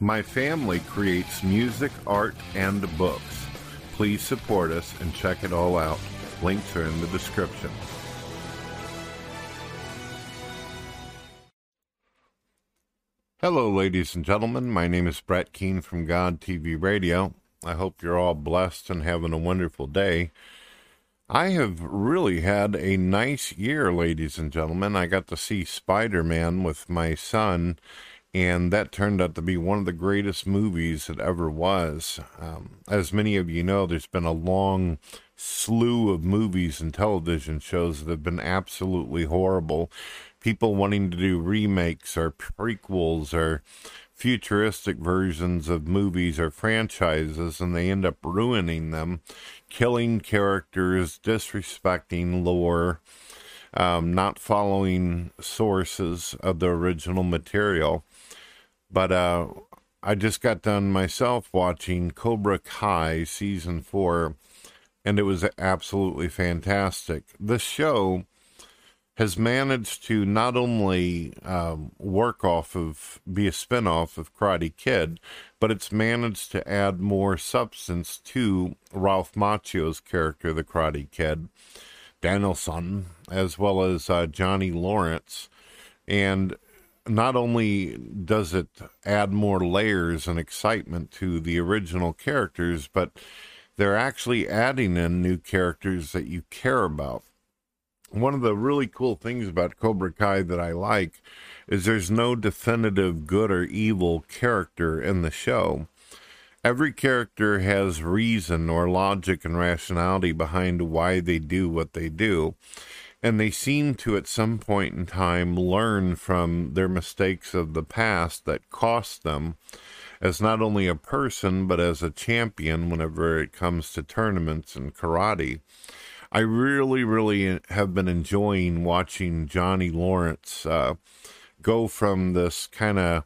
My family creates music, art, and books. Please support us and check it all out. Links are in the description. Hello, ladies and gentlemen. My name is Brett Keane from God TV Radio. I hope you're all blessed and having a wonderful day. I have really had a nice year, ladies and gentlemen. I got to see Spider Man with my son, and that turned out to be one of the greatest movies that ever was. Um, as many of you know, there's been a long slew of movies and television shows that have been absolutely horrible people wanting to do remakes or prequels or futuristic versions of movies or franchises and they end up ruining them, killing characters, disrespecting lore, um, not following sources of the original material. But uh, I just got done myself watching Cobra Kai season four, and it was absolutely fantastic. The show has managed to not only um, work off of, be a spinoff of Karate Kid, but it's managed to add more substance to Ralph Macchio's character, the Karate Kid, Daniel-san, as well as uh, Johnny Lawrence. And not only does it add more layers and excitement to the original characters, but they're actually adding in new characters that you care about one of the really cool things about Cobra Kai that I like is there's no definitive good or evil character in the show. Every character has reason or logic and rationality behind why they do what they do. And they seem to, at some point in time, learn from their mistakes of the past that cost them as not only a person, but as a champion whenever it comes to tournaments and karate. I really, really have been enjoying watching Johnny Lawrence uh, go from this kind of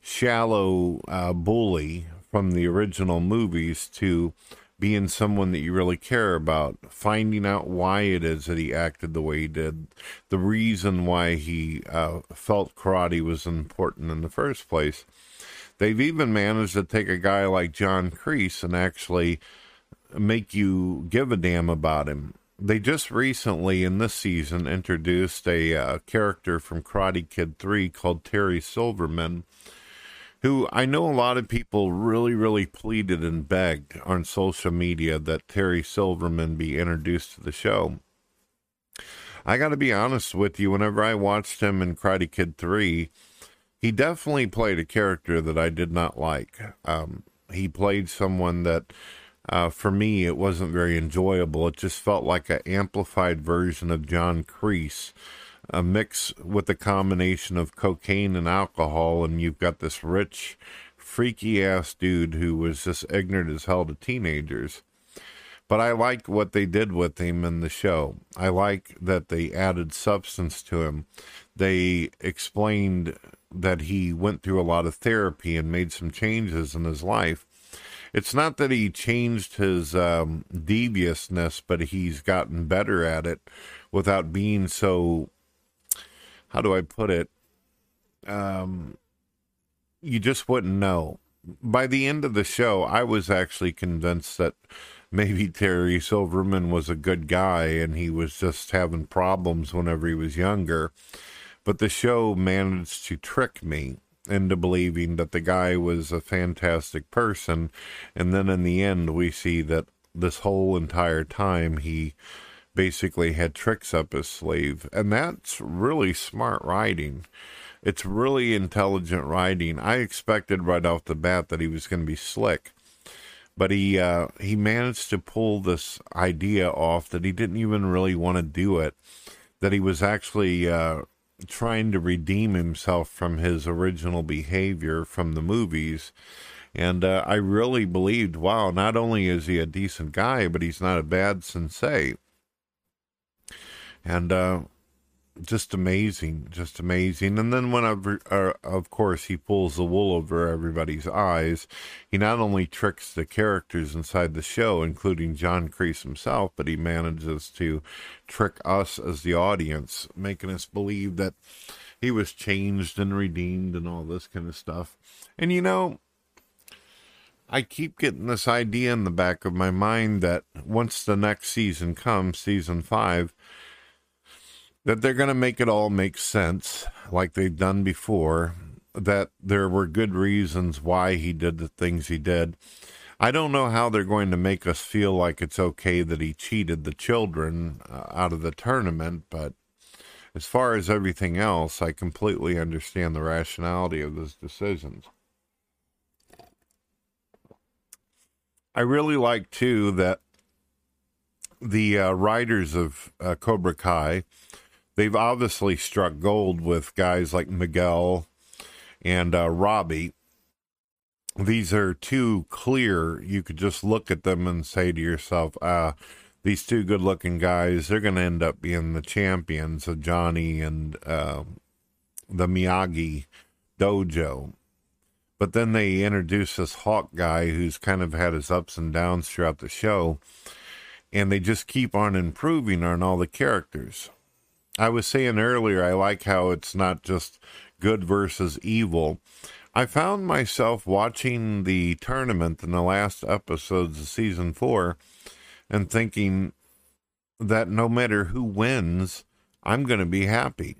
shallow uh, bully from the original movies to being someone that you really care about, finding out why it is that he acted the way he did, the reason why he uh, felt karate was important in the first place. They've even managed to take a guy like John Kreese and actually make you give a damn about him. They just recently in this season introduced a uh, character from Karate Kid 3 called Terry Silverman, who I know a lot of people really, really pleaded and begged on social media that Terry Silverman be introduced to the show. I got to be honest with you, whenever I watched him in Karate Kid 3, he definitely played a character that I did not like. Um, he played someone that uh, for me, it wasn't very enjoyable. It just felt like an amplified version of John Kreese, a mix with a combination of cocaine and alcohol, and you've got this rich, freaky ass dude who was just ignorant as hell to teenagers. But I like what they did with him in the show. I like that they added substance to him. They explained that he went through a lot of therapy and made some changes in his life it's not that he changed his um, deviousness, but he's gotten better at it without being so. How do I put it? Um, you just wouldn't know. By the end of the show, I was actually convinced that maybe Terry Silverman was a good guy and he was just having problems whenever he was younger. But the show managed to trick me into believing that the guy was a fantastic person. And then in the end, we see that this whole entire time he basically had tricks up his sleeve. And that's really smart writing. It's really intelligent writing. I expected right off the bat that he was going to be slick. But he uh, he managed to pull this idea off that he didn't even really want to do it. That he was actually uh, trying to redeem himself from his original behavior from the movies. And uh, I really believed, wow, not only is he a decent guy, but he's not a bad sensei. And uh, just amazing, just amazing. And then whenever, uh, of course, he pulls the wool over everybody's eyes, he not only tricks the characters inside the show, including John Kreese himself, but he manages to trick us as the audience, making us believe that he was changed and redeemed and all this kind of stuff. And you know, I keep getting this idea in the back of my mind that once the next season comes, season five, that they're going to make it all make sense like they've done before, that there were good reasons why he did the things he did. I don't know how they're going to make us feel like it's okay that he cheated the children uh, out of the tournament, but as far as everything else, I completely understand the rationality of those decisions. I really like too that the uh, writers of uh, Cobra Kai, they've obviously struck gold with guys like Miguel and uh, Robbie. These are two clear. You could just look at them and say to yourself, "Ah, these two good-looking guys, they're going to end up being the champions of Johnny and uh, the Miyagi dojo." But then they introduce this Hawk guy who's kind of had his ups and downs throughout the show, and they just keep on improving on all the characters. I was saying earlier, I like how it's not just good versus evil. I found myself watching the tournament in the last episodes of season four and thinking that no matter who wins, I'm going to be happy.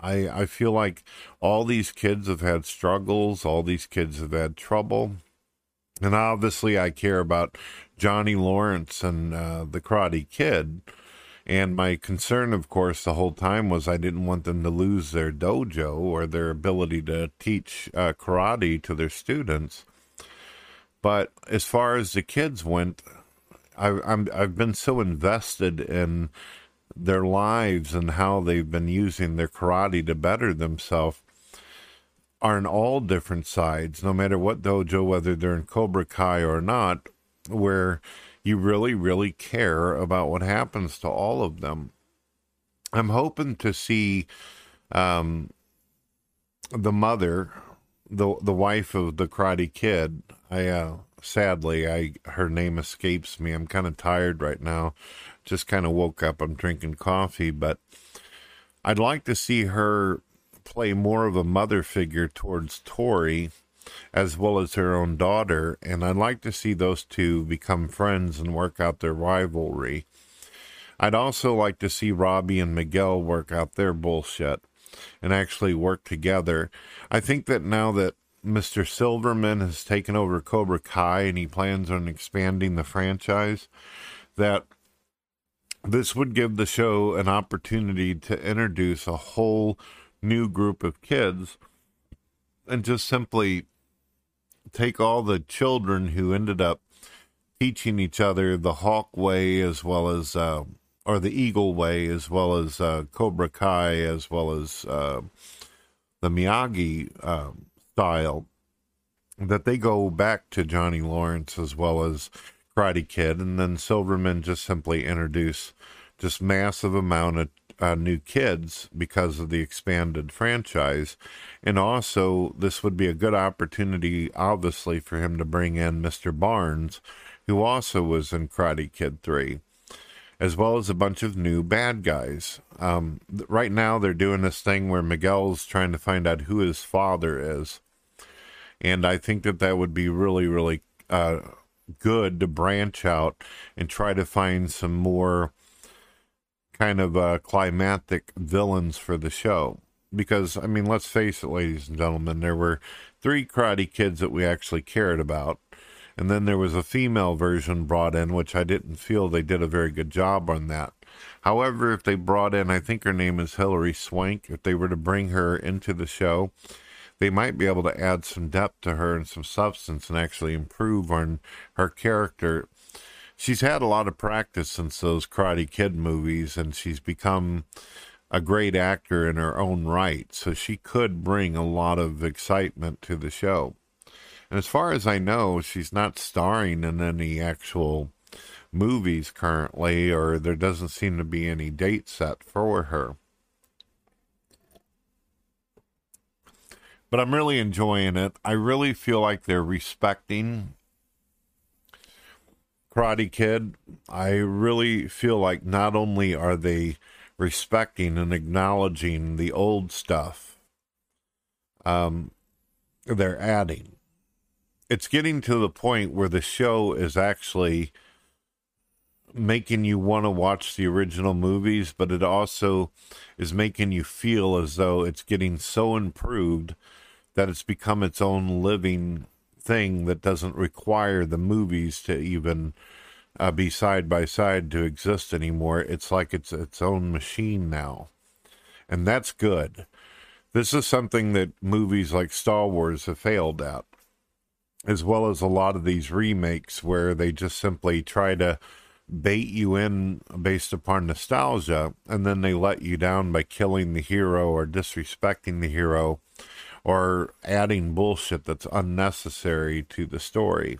I I feel like all these kids have had struggles, all these kids have had trouble, and obviously I care about Johnny Lawrence and uh, the Karate Kid. And my concern, of course, the whole time was I didn't want them to lose their dojo or their ability to teach uh, karate to their students. But as far as the kids went, I, I'm I've been so invested in their lives and how they've been using their karate to better themselves are in all different sides, no matter what dojo, whether they're in Cobra Kai or not, where you really, really care about what happens to all of them. I'm hoping to see um, the mother, the the wife of the Karate Kid. I uh, sadly, I her name escapes me. I'm kind of tired right now just kind of woke up. I'm drinking coffee, but I'd like to see her play more of a mother figure towards Tori as well as her own daughter. And I'd like to see those two become friends and work out their rivalry. I'd also like to see Robbie and Miguel work out their bullshit and actually work together. I think that now that Mr. Silverman has taken over Cobra Kai and he plans on expanding the franchise, that this would give the show an opportunity to introduce a whole new group of kids and just simply take all the children who ended up teaching each other the hawk way as well as uh, or the eagle way as well as uh, cobra kai as well as uh, the miyagi um, style that they go back to johnny lawrence as well as Karate Kid, and then Silverman just simply introduce just massive amount of uh, new kids because of the expanded franchise, and also this would be a good opportunity, obviously, for him to bring in Mr. Barnes, who also was in Karate Kid Three, as well as a bunch of new bad guys. Um, right now, they're doing this thing where Miguel's trying to find out who his father is, and I think that that would be really, really. Uh, good to branch out and try to find some more kind of uh, villains for the show. Because, I mean, let's face it, ladies and gentlemen, there were three Karate Kids that we actually cared about. And then there was a female version brought in, which I didn't feel they did a very good job on that. However, if they brought in, I think her name is Hilary Swank, if they were to bring her into the show, they might be able to add some depth to her and some substance and actually improve on her character. She's had a lot of practice since those Karate Kid movies, and she's become a great actor in her own right. So she could bring a lot of excitement to the show. And as far as I know, she's not starring in any actual movies currently, or there doesn't seem to be any date set for her. but I'm really enjoying it. I really feel like they're respecting Karate Kid. I really feel like not only are they respecting and acknowledging the old stuff um, they're adding. It's getting to the point where the show is actually making you want to watch the original movies, but it also is making you feel as though it's getting so improved that it's become its own living thing that doesn't require the movies to even uh, be side by side to exist anymore. It's like it's its own machine now. And that's good. This is something that movies like Star Wars have failed at, as well as a lot of these remakes where they just simply try to bait you in based upon nostalgia and then they let you down by killing the hero or disrespecting the hero or adding bullshit that's unnecessary to the story.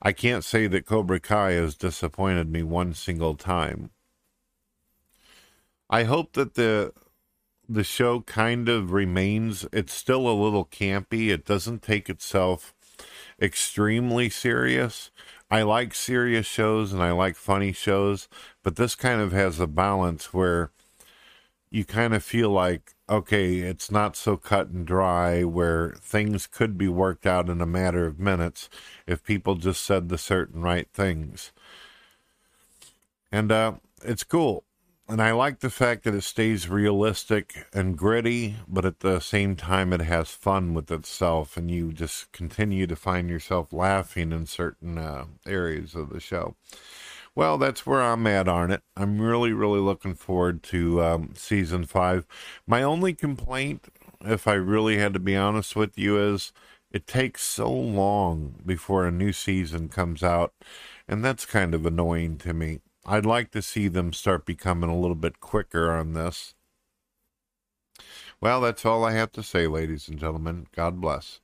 I can't say that Cobra Kai has disappointed me one single time. I hope that the the show kind of remains it's still a little campy. It doesn't take itself extremely serious. I like serious shows and I like funny shows, but this kind of has a balance where you kind of feel like okay, it's not so cut and dry where things could be worked out in a matter of minutes if people just said the certain right things. And uh, it's cool. And I like the fact that it stays realistic and gritty, but at the same time, it has fun with itself, and you just continue to find yourself laughing in certain uh, areas of the show. Well, that's where I'm at on it. I'm really, really looking forward to um, season five. My only complaint, if I really had to be honest with you, is it takes so long before a new season comes out, and that's kind of annoying to me. I'd like to see them start becoming a little bit quicker on this. Well, that's all I have to say, ladies and gentlemen. God bless.